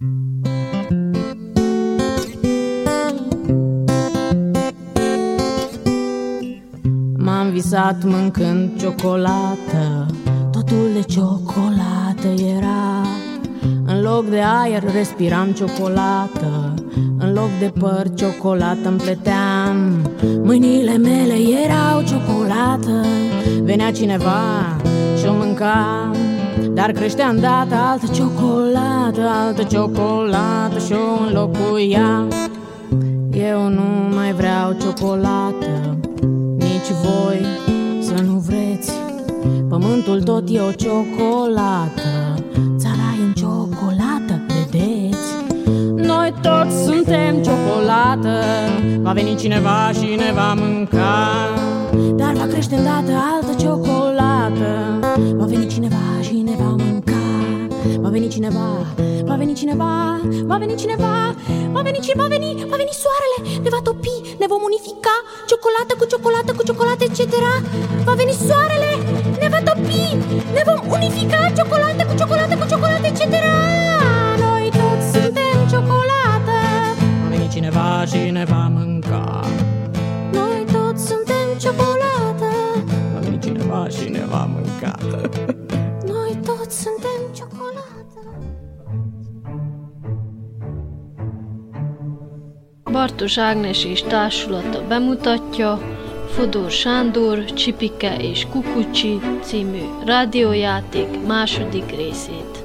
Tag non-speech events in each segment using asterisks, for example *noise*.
M-am visat mâncând ciocolată. Totul de ciocolată era. În loc de aer respiram ciocolată. În loc de păr ciocolată îmi pleteam Mâinile mele erau ciocolată. Venea cineva și o mâncam Dar creștea îndată altă ciocolată Altă ciocolată și o înlocuia. Eu nu mai vreau ciocolată Nici voi să nu vreți. Pământul tot e o ciocolată Țara e în ciocolată, vedeți? Noi toți suntem ciocolată Va veni cineva și ne va mânca. Dar va crește îndată altă ciocolată Va veni cineva și ne va mânca Va veni cineva, va veni cineva, va veni cineva, va veni cineva, va veni, va veni soarele, ne va topi, ne vom unifica, ciocolată cu ciocolată cu ciocolată, etc. Va veni soarele, ne va topi, ne vom unifica, ciocolată cu ciocolată cu ciocolată, etc. Noi toți suntem ciocolată. Va veni cineva și ne va mânca. Noi toți suntem ciocolată. Va veni cineva și ne va mânca. Toți suntem ciocolată. Bartos Ágnes és társulata bemutatja Fodor Sándor, Csipike és Kukucsi című rádiójáték második részét.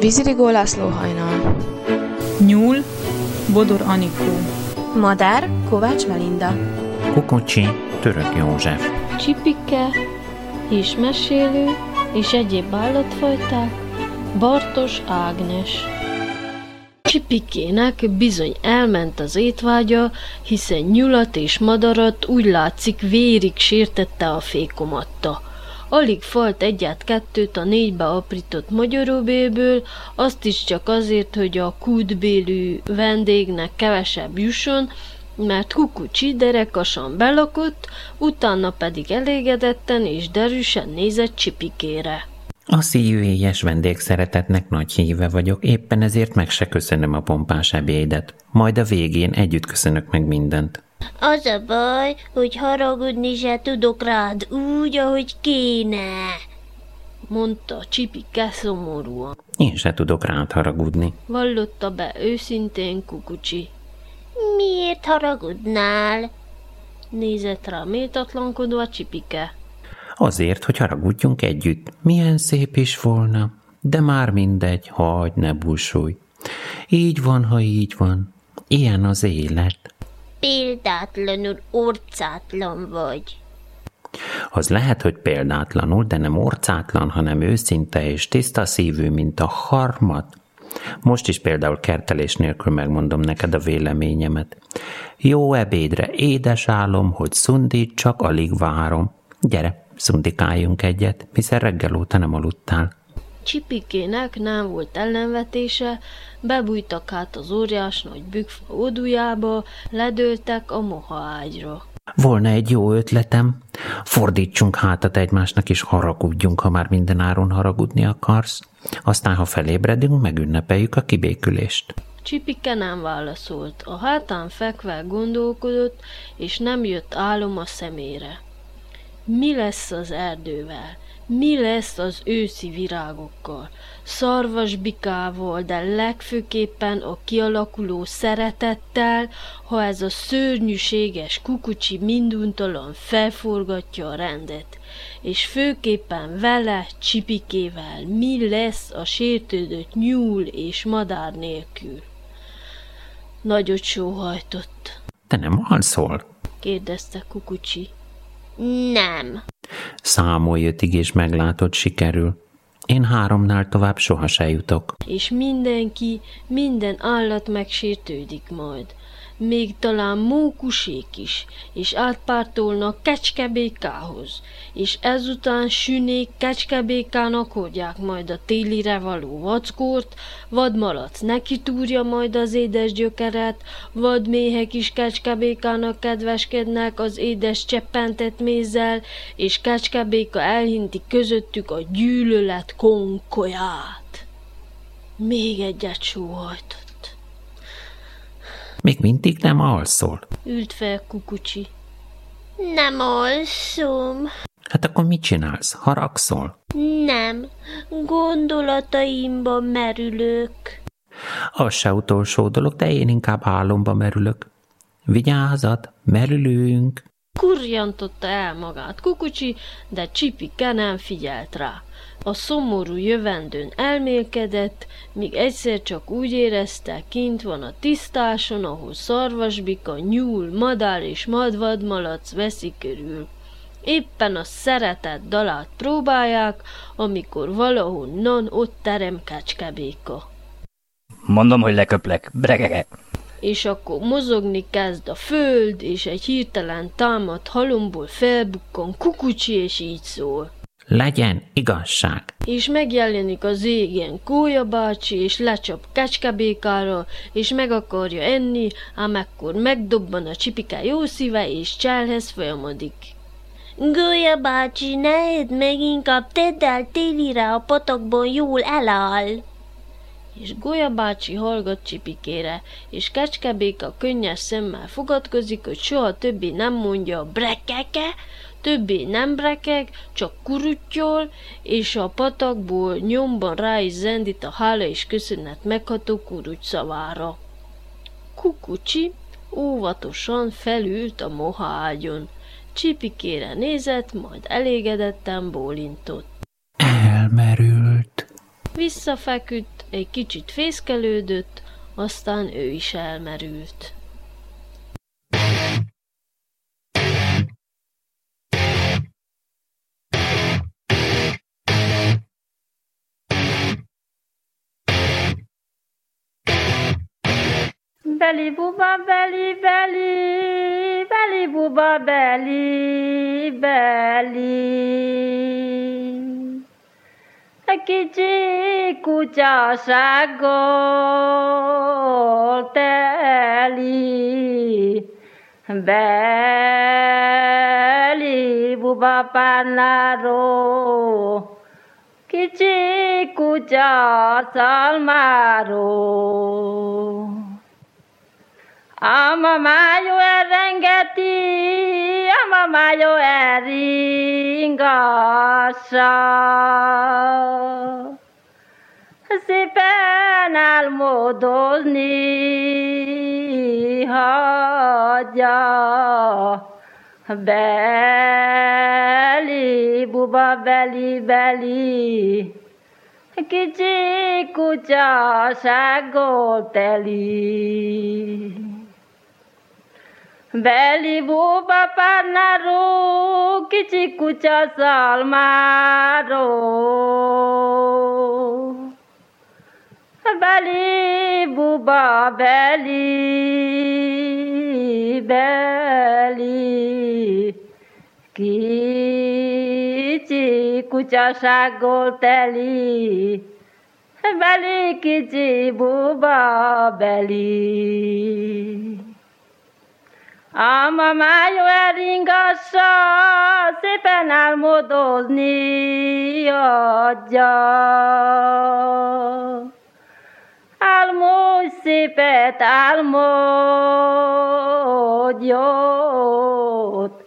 Vízirigó László hajnal. Nyúl, Bodor Anikó. Madár, Kovács Melinda. Kukucsi, Török József. Csipike és mesélő és egyéb állatfajták Bartos Ágnes. Csipikének bizony elment az étvágya, hiszen nyulat és madarat úgy látszik vérig sértette a fékomatta. Alig falt egyet kettőt a négybe aprított magyaróbélből, azt is csak azért, hogy a kútbélű vendégnek kevesebb jusson, mert Kukucsi derekasan belakott, utána pedig elégedetten és derűsen nézett Csipikére. A szívélyes vendégszeretetnek nagy híve vagyok, éppen ezért meg se köszönöm a pompás ebédet. Majd a végén együtt köszönök meg mindent. Az a baj, hogy haragudni se tudok rád úgy, ahogy kéne. mondta Csipike szomorúan. Én se tudok rád haragudni. Vallotta be őszintén Kukucsi. Miért haragudnál? Nézett rá méltatlankodva Csipike. Azért, hogy haragudjunk együtt. Milyen szép is volna. De már mindegy, hagy, ne búsulj. Így van, ha így van. Ilyen az élet. Példátlanul orcátlan vagy. Az lehet, hogy példátlanul, de nem orcátlan, hanem őszinte és tiszta szívű, mint a harmat. Most is például kertelés nélkül megmondom neked a véleményemet. Jó ebédre édes álom, hogy szundít, csak alig várom. Gyere, szundikáljunk egyet, hiszen reggel óta nem aludtál. Csipikének nem volt ellenvetése, bebújtak át az óriás nagy bükfa odujába, ledőltek a moha ágyra. Volna egy jó ötletem. Fordítsunk hátat egymásnak, és haragudjunk, ha már minden áron haragudni akarsz. Aztán, ha felébredünk, megünnepeljük a kibékülést. Csipike nem válaszolt. A hátán fekve gondolkodott, és nem jött álom a szemére. Mi lesz az erdővel? Mi lesz az őszi virágokkal? Szarvasbikával, de legfőképpen a kialakuló szeretettel, ha ez a szörnyűséges kukucsi minduntalan felforgatja a rendet. És főképpen vele, csipikével, mi lesz a sértődött nyúl és madár nélkül? Nagyot sóhajtott, Te nem alszol? kérdezte kukucsi. Nem. Számolj ötig, és meglátod, sikerül. Én háromnál tovább soha se jutok. és mindenki, minden állat megsértődik majd. Még talán mókusék is, és átpártolnak kecskebékához, és ezután sünék kecskebékának hordják majd a télire való vackort, vadmalac neki túrja majd az édes gyökeret, vadméhek is kecskebékának kedveskednek az édes cseppentett mézzel, és kecskebéka elhinti közöttük a gyűlölet konkolyát. Még egyet sóhajtott. Még mindig nem alszol. Ült fel Kukucsi. Nem alszom. Hát akkor mit csinálsz? Haragszol? Nem. Gondolataimban merülök. Az se utolsó dolog, de én inkább álomba merülök. Vigyázat, merülünk. Kurjantotta el magát Kukucsi, de Csipike nem figyelt rá. A szomorú jövendőn elmélkedett, míg egyszer csak úgy érezte, kint van a tisztáson, ahol szarvasbika, nyúl, madár és madvadmalac veszi körül. Éppen a szeretett dalát próbálják, amikor valahonnan ott terem kecskebéka. Mondom, hogy leköplek. Bregege. És akkor mozogni kezd a föld, és egy hirtelen támadt halomból felbukkan kukucsi, és így szól. Legyen igazság. És megjelenik az égen Kólya bácsi, és lecsap kecskebékára, és meg akarja enni, ám ekkor megdobban a csipike jó szíve, és cselhez folyamodik. Gólya bácsi, ne edd meg, inkább tedd el télire a patakban jól eláll. És Golya bácsi hallgat csipikére, és kecskebéka könnyes szemmel fogadkozik, hogy soha többé nem mondja a brekeke, többé nem brekeg, csak kuruttyol, és a patakból nyomban rá is zendít a hála és köszönet megható kuruty szavára. Kukucsi óvatosan felült a moha ágyon. Csipikére nézett, majd elégedetten bólintott. Elmerült. Visszafeküdt, egy kicsit fészkelődött, aztán ő is elmerült. Beli buba, beli, beli, beli buba, beli, beli. Egy kicsi kutyasággal teli, beli buba pánáró. Kicsi kutya szalmáró. Ama májó elrengeti, ama májó elringassa. Szépen álmodozni hagyja. Beli, buba, beli, beli. Kicsi kutyasággal teli. Beli buba párnáró, kicsi kutya szalmáró. Beli buba, beli, beli. Kicsi kutyasággal teli, beli kicsi buba beli. Ama májó elringassa, szépen álmodozni adja. Álmodj szépet, álmodj jót,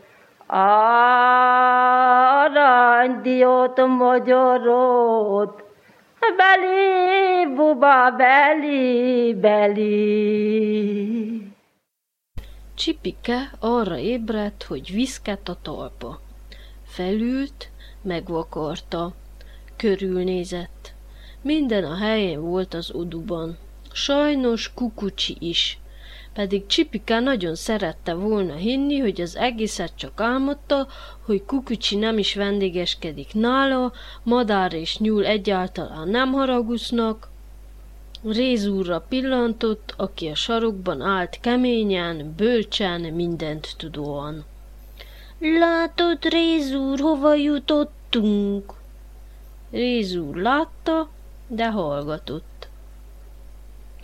aranydiót, magyarót, beli, buba, beli, beli. Csipike arra ébredt, hogy viszket a talpa. Felült, megvakarta, körülnézett. Minden a helyén volt az uduban. Sajnos kukucsi is. Pedig Csipika nagyon szerette volna hinni, hogy az egészet csak álmodta, hogy kukucsi nem is vendégeskedik nála, madár és nyúl egyáltalán nem haragusznak, Rézúrra pillantott, aki a sarokban állt keményen, bölcsen, mindent tudóan. Látod, Rézúr, hova jutottunk? Rézúr látta, de hallgatott.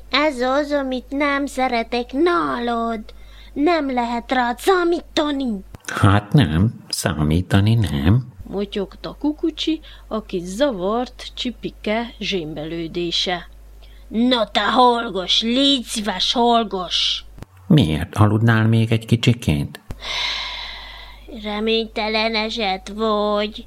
Ez az, amit nem szeretek nálad. Nem lehet rád számítani. Hát nem, számítani nem. Motyogta kukucsi, aki zavart csipike zsémbelődése. No te hallgass, légy szíves, hallgass! Miért? Aludnál még egy kicsikét? Reménytelen eset vagy.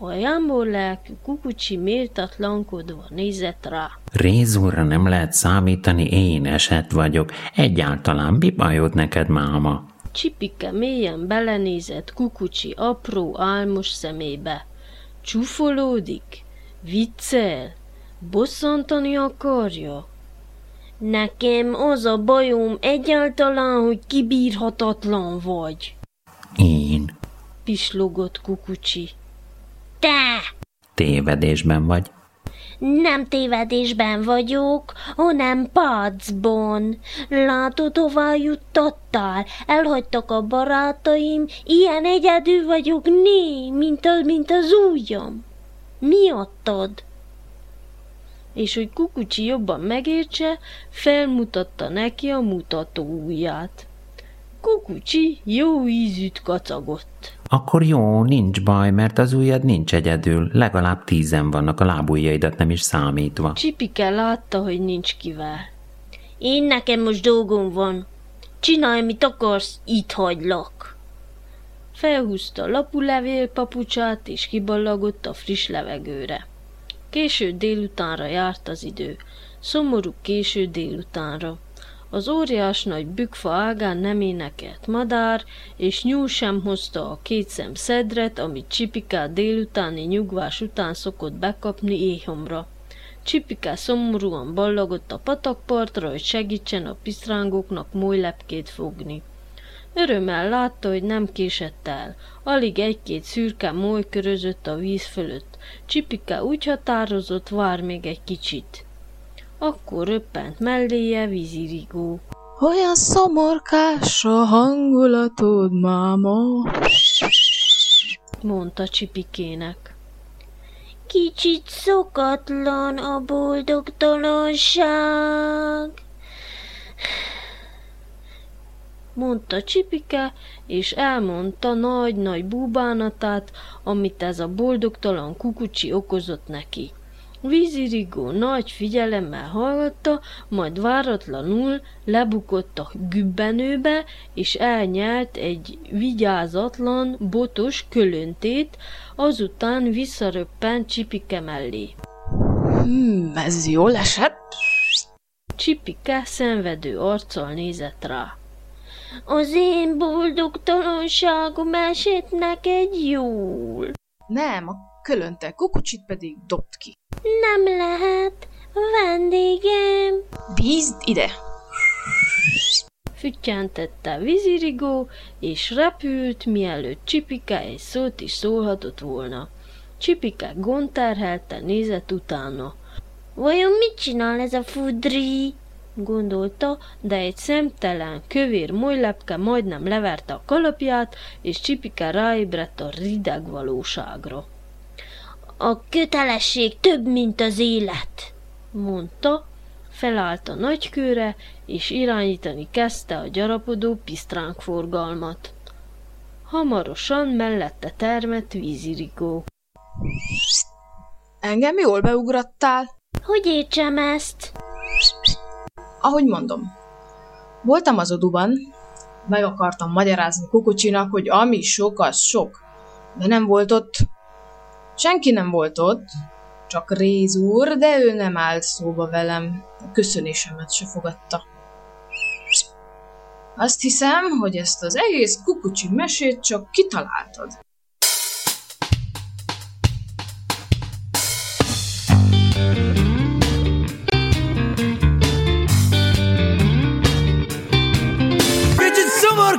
Olyanból lelkű kukucsi méltatlankodva nézett rá. Rézúrra nem lehet számítani, én eset vagyok. Egyáltalán mi bajod neked, máma? Csipike mélyen belenézett kukucsi apró álmos szemébe. Csúfolódik? Viccel? Bosszantani akarja? Nekem az a bajom egyáltalán, hogy kibírhatatlan vagy. Én. Pislogott kukucsi. Te! Tévedésben vagy. Nem tévedésben vagyok, hanem pacban. Látod, hová juttattál? Elhagytak a barátaim, ilyen egyedül vagyok né, mint, a, mint az ujjam. Miattad? És hogy kukucsi jobban megértse, felmutatta neki a mutató ujját. Kukucsi jó ízűt kacagott. Akkor jó, nincs baj, mert az ujjad nincs egyedül. Legalább tízen vannak a lábujjaidat nem is számítva. Csipike látta, hogy nincs kivel. Én nekem most dolgom van. Csinálj, mit akarsz, itt hagylak. Felhúzta a lapulevél papucsát, és kiballagott a friss levegőre. Késő délutánra járt az idő. Szomorú késő délutánra. Az óriás nagy bükfa ágán nem énekelt madár, és nyúl sem hozta a két szem szedret, amit Csipikát délutáni nyugvás után szokott bekapni éhomra. Csipika szomorúan ballagott a patakpartra, hogy segítsen a pisztrángoknak molylepkét fogni. Örömmel látta, hogy nem késett el. Alig egy-két szürke moly körözött a víz fölött. Csipika úgy határozott, vár még egy kicsit. Akkor röppent melléje vízirigó. Olyan szomorkás a hangulatod, máma. Mondta Csipikének. Kicsit szokatlan a boldogtalanság. Mondta Csipike, és elmondta nagy-nagy búbánatát, amit ez a boldogtalan kukucsi okozott neki. Vízirigó nagy figyelemmel hallgatta, majd váratlanul lebukott a gübbenőbe, és elnyelt egy vigyázatlan, botos kölöntét, azután visszaröppent Csipike mellé. Hmm, ez jól esett? Csipike szenvedő arccal nézett rá. Az én boldogtalanságom esett neked jól. Nem, a kölönte kukucsit pedig dobd ki. Nem lehet, vendégem. Bízd ide! Füttyentette vízirigó, és repült, mielőtt Csipike egy szót is szólhatott volna. Csipike gondterhelte nézett utána. Vajon mit csinál ez a fudri? Gondolta, de egy szemtelen, kövér molylepke majdnem leverte a kalapját, és Csipike ráébredt a rideg valóságra. A kötelesség több, mint az élet, mondta, felállt a nagykőre, és irányítani kezdte a gyarapodó pisztránk forgalmat. Hamarosan mellette termett vízirigó. Engem jól beugrattál. Hogy értsem ezt? Ahogy mondom. Voltam az oduban, meg akartam magyarázni Kukucsinak, hogy ami sok, az sok. De nem volt ott. Senki nem volt ott, csak Réz úr, de ő nem állt szóba velem. A köszönésemet se fogadta. Azt hiszem, hogy ezt az egész kukucsi mesét csak kitaláltad.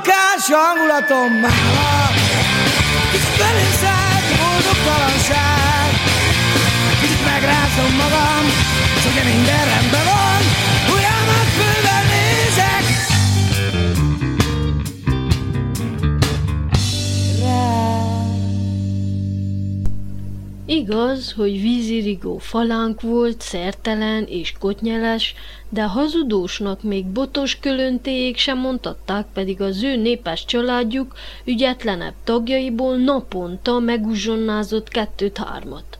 Szomorkás hangulatom máma Kicsit a boldogtalanság. Kicsit megrázom magam ugye minden rendben Igaz, hogy vízirigó falánk volt, szertelen és kotnyeles, de hazudósnak még botos kölöntéjék sem mondtatták, pedig az ő népes családjuk ügyetlenebb tagjaiból naponta meguzsonnázott kettőt-hármat.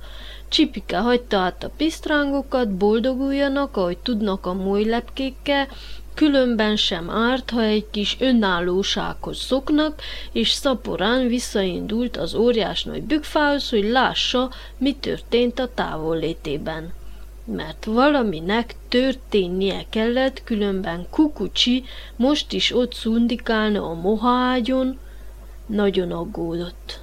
Csipike hagyta át a pisztrángokat, boldoguljanak, ahogy tudnak a lepkékkel, különben sem árt, ha egy kis önállósághoz szoknak, és szaporán visszaindult az óriás nagy bükfához, hogy lássa, mi történt a távollétében. Mert valaminek történnie kellett, különben Kukucsi most is ott szundikálna a mohágyon, nagyon aggódott.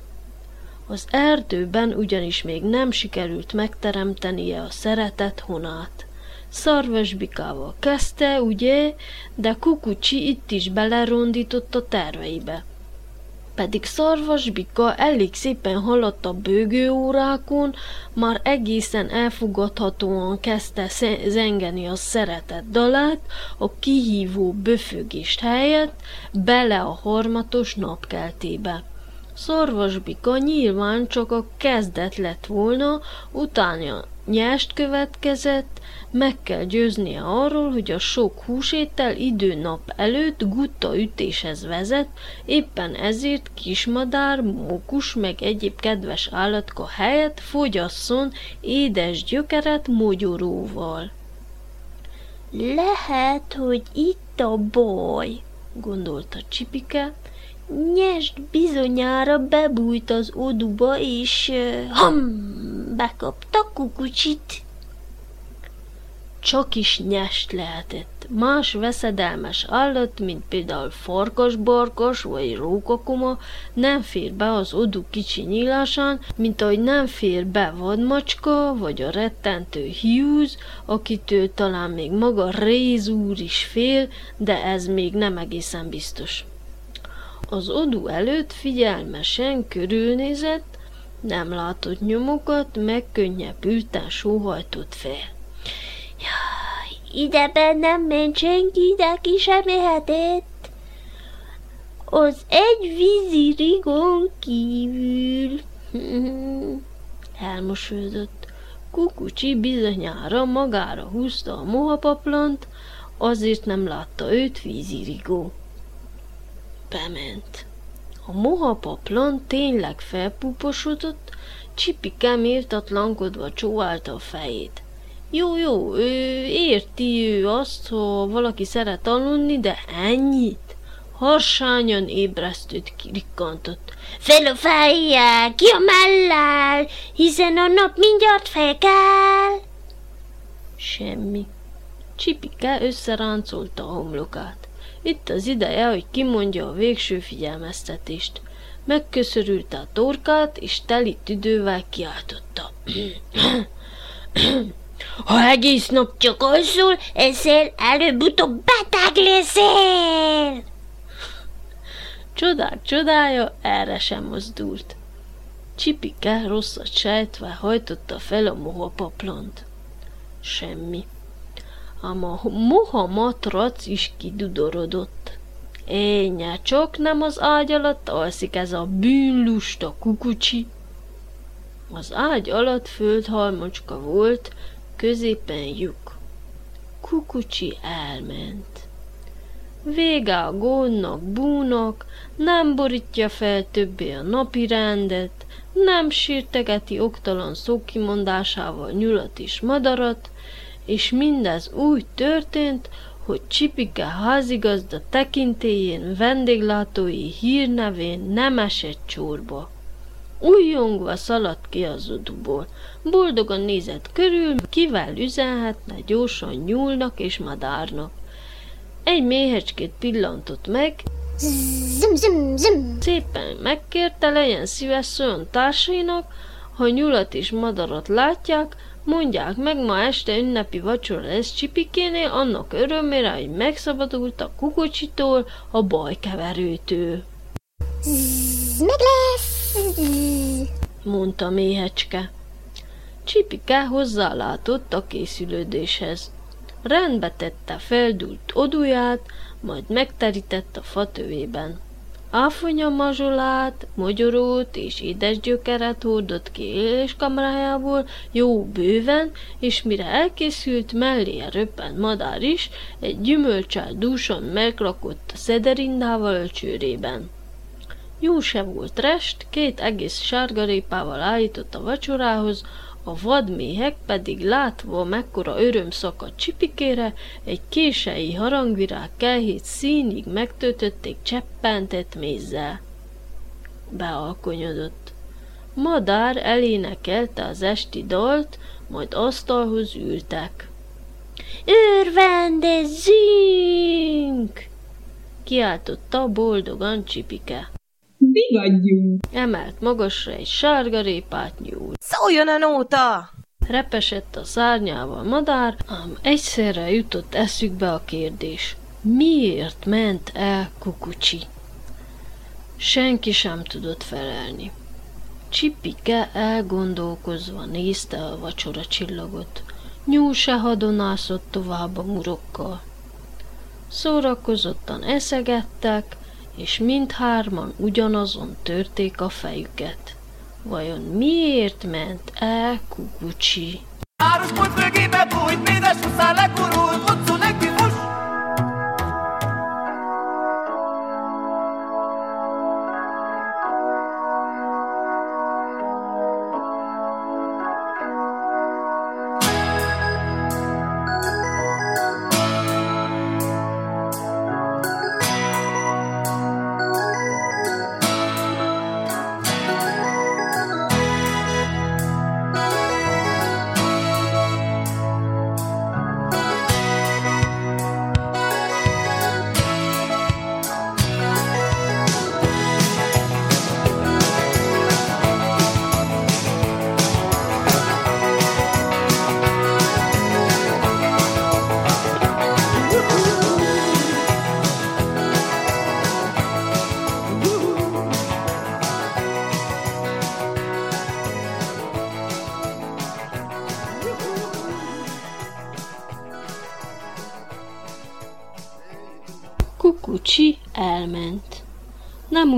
Az erdőben ugyanis még nem sikerült megteremtenie a szeretet honát. Szarvasbikával kezdte, ugye, de Kukucsi itt is belerondított a terveibe. Pedig Szarvasbika elég szépen haladt a bőgőórákon, már egészen elfogadhatóan kezdte zengeni a szeretet dalát, a kihívó böfögést helyett bele a harmatos napkeltébe. Szarvasbika nyilván csak a kezdet lett volna, utána nyest következett, meg kell győznie arról, hogy a sok húsétel időnap előtt gutta ütéshez vezet, éppen ezért kismadár, mókus meg egyéb kedves állatka helyett fogyasszon édes gyökeret mogyoróval. Lehet, hogy itt a baj, gondolta Csipike, Nyest bizonyára bebújt az oduba, és ham, bekapta kukucsit. Csak is nyest lehetett. Más veszedelmes állat, mint például farkasbarkas vagy rókakoma, nem fér be az odu kicsi nyílásán, mint ahogy nem fér be vadmacska, vagy a rettentő hiúz, akitől talán még maga Rézúr is fél, de ez még nem egészen biztos. Az odú előtt figyelmesen körülnézett, nem látott nyomokat, megkönnyebbülten sóhajtott fel. Jaj, ide nem ment senki, de ki sem mehetett. Az egy vízi rigon kívül. *laughs* Elmosődött. Kukucsi bizonyára magára húzta a mohapaplant, azért nem látta őt vízirigó bement. A mohapaplan tényleg felpuposodott, Csipike méltatlankodva csóválta a fejét. Jó, jó, ő érti ő azt, ha valaki szeret aludni, de ennyit? Harsányan ébresztőt kirikkantott. Fel a fejjel, ki a mellel, hiszen a nap mindjárt felkel. Semmi. Csipike összeráncolta a homlokát. Itt az ideje, hogy kimondja a végső figyelmeztetést. Megköszörülte a torkát, és teli tüdővel kiáltotta. Ha egész nap csak alszol, ezzel előbb-utóbb beteg leszel! Csodák csodája erre sem mozdult. Csipike rosszat sejtve hajtotta fel a mohapaplant. Semmi ám a moha matrac is kidudorodott. Énye, csak nem az ágy alatt alszik ez a bűnlusta kukucsi. Az ágy alatt földhalmocska volt, középen lyuk. Kukucsi elment. Vége a gondnak, búnak, nem borítja fel többé a napi rendet, nem sírtegeti oktalan szókimondásával nyulat és madarat, és mindez úgy történt, hogy Csipike házigazda tekintélyén vendéglátói hírnevén nem esett csorba. Újjongva szaladt ki az oduból. Boldogan nézett körül, kivel üzenhetne gyorsan nyúlnak és madárnak. Egy méhecskét pillantott meg, zim, zim, zim. szépen megkérte, legyen szíves olyan társainak, ha nyulat és madarat látják, Mondják meg, ma este ünnepi vacsora lesz Csipikénél, annak örömére, hogy megszabadult a kukocsitól, a bajkeverőtől. meg lesz! mondta méhecske. Csipike hozzálátott a készülődéshez. Rendbe tette feldult oduját, majd megterített a fatövében. Áfonya mazsolát, mogyorót és édesgyökeret hordott ki éléskamrájából, jó bőven, és mire elkészült, mellé röppent madár is, egy gyümölcsel dúsan megrakott a szederindával a csőrében. Jó se volt rest, két egész sárgarépával állított a vacsorához, A vadméhek pedig látva, mekkora öröm szakadt csipikére, egy kései harangvirág kelhét színig megtöltötték cseppentett mézzel. Bealkonyodott. Madár elénekelte az esti dalt, majd asztalhoz ültek. Örvendezzünk! Kiáltotta boldogan Csipike. Vigadjunk! Emelt magasra egy sárga répát nyúl. Szóljon a nóta! Repesett a szárnyával madár, ám egyszerre jutott eszükbe a kérdés. Miért ment el Kukucsi? Senki sem tudott felelni. Csipike elgondolkozva nézte a vacsora csillagot. Nyúl se hadonászott tovább a murokkal. Szórakozottan eszegettek, és mindhárman ugyanazon törték a fejüket. Vajon miért ment el Kukucsi? Áros pultfőgébe bújt,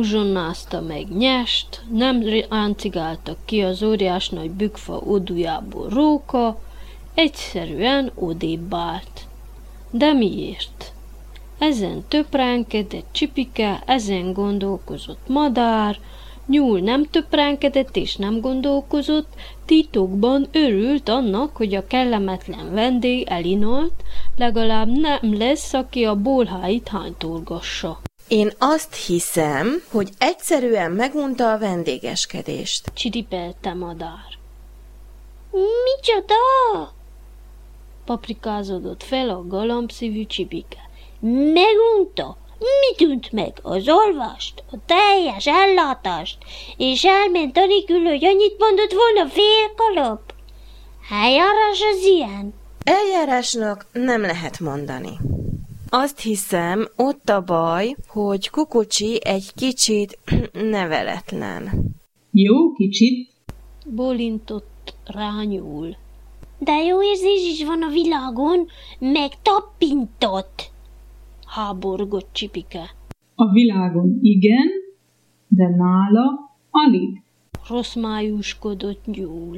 uzsonnázta meg nyest, nem ráncigáltak ki az óriás nagy bükfa odujából róka, egyszerűen odébb állt. De miért? Ezen töpránkedett csipike, ezen gondolkozott madár, nyúl nem töpránkedett és nem gondolkozott, titokban örült annak, hogy a kellemetlen vendég elinolt, legalább nem lesz, aki a bolháit hánytorgassa. Én azt hiszem, hogy egyszerűen megunta a vendégeskedést. Csiripelte madár. Micsoda? Paprikázódott fel a galambszívű csipike. Megunta? Mi tűnt meg? Az alvást, a teljes ellátást, és elment anélkül, hogy annyit mondott volna félkalap? Eljárás az ilyen? Eljárásnak nem lehet mondani. Azt hiszem, ott a baj, hogy Kukucsi egy kicsit *clears throat* neveletlen. Jó kicsit. Bólintott rányúl. De jó érzés is van a világon, meg tappintott. Háborgott csipike. A világon igen, de nála alig. Rossz májúskodott nyúl.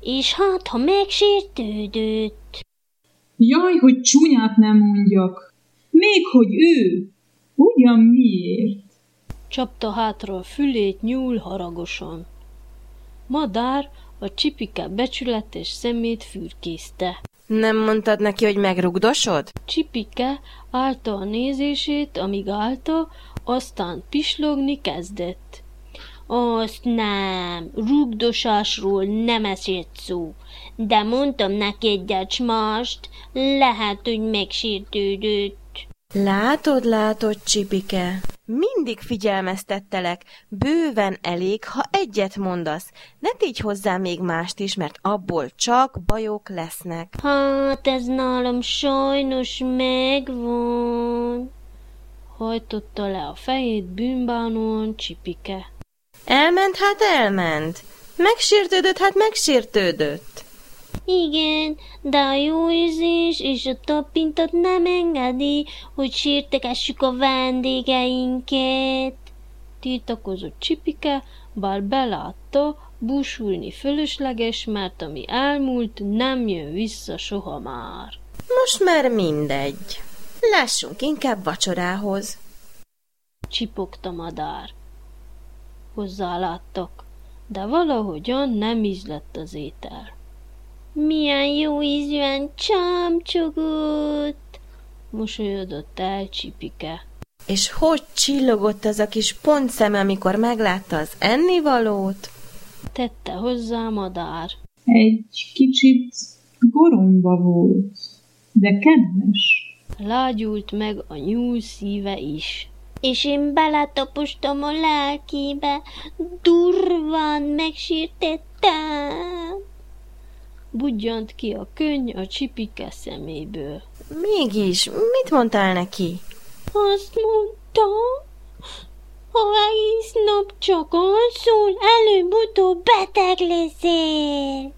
És hát, ha megsértődött. Jaj, hogy csúnyát nem mondjak. Még hogy ő. Ugyan miért? Csapta hátra a fülét nyúl haragosan. Madár a csipike becsületes szemét fürkészte. Nem mondtad neki, hogy megrugdosod? Csipike állta a nézését, amíg állta, aztán pislogni kezdett. Azt nem, rugdosásról nem esett szó, de mondtam neki egyet mást, lehet, hogy megsértődött. Látod, látod, Csipike? Mindig figyelmeztettelek, bőven elég, ha egyet mondasz. Ne tégy hozzá még mást is, mert abból csak bajok lesznek. Hát ez nálam sajnos megvan. Hajtotta le a fejét bűnbánóan Csipike. Elment, hát elment. Megsértődött, hát megsértődött. Igen, de a jó érzés és a tapintat nem engedi, hogy sértegessük a vendégeinket. Tiltakozott Csipike, bár belátta, búsulni fölösleges, mert ami elmúlt, nem jön vissza soha már. Most már mindegy. Lássunk inkább vacsorához. Csipogta madár. Hozzáláttak. de valahogyan nem ízlett az étel. Milyen jó ízűen csámcsogott, mosolyodott el Csipike. És hogy csillogott az a kis pontszeme, amikor meglátta az ennivalót? Tette hozzá madár. Egy kicsit goromba volt, de kedves. Lágyult meg a nyúl szíve is. És én beletapostam a lelkébe, durván megsértettem. Budjant ki a könny a csipike szeméből. Mégis, mit mondtál neki? Azt mondtam, ha egész nap csak alszol, előbb-utóbb beteg leszel.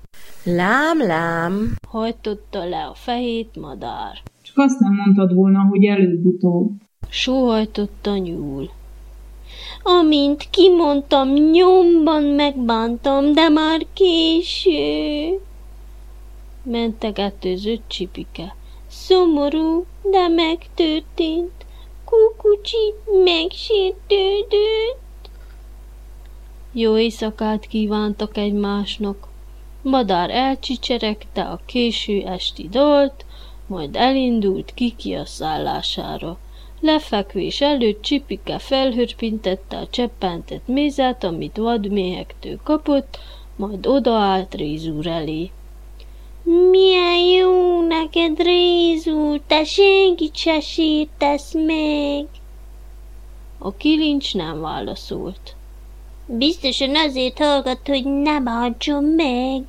Lám, lám. Hajtotta le a fejét madár. Csak azt nem mondtad volna, hogy előbb-utóbb. Sóhajtotta nyúl. Amint kimondtam, nyomban megbántam, de már késő. Mentegetőzött csipike. Szomorú, de megtörtént. Kukucsi megsértődött. Jó éjszakát kívántak egymásnak. Madár elcsicseregte a késő esti dalt, majd elindult kiki a szállására. Lefekvés előtt Csipike felhörpintette a cseppentett mézet, amit vadméhektől kapott, majd odaállt Rézúr elé. Milyen jó neked, Rézúr, te senkit se sírtesz meg. A kilincs nem válaszolt. Biztosan azért hallgat, hogy ne bántson meg,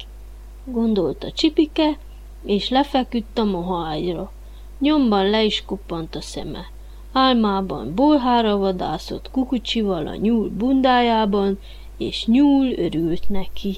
gondolta Csipike, és lefeküdt a mohágyra. Nyomban le is kuppant a szeme. Álmában bolhára vadászott kukucsival a nyúl bundájában, és nyúl örült neki.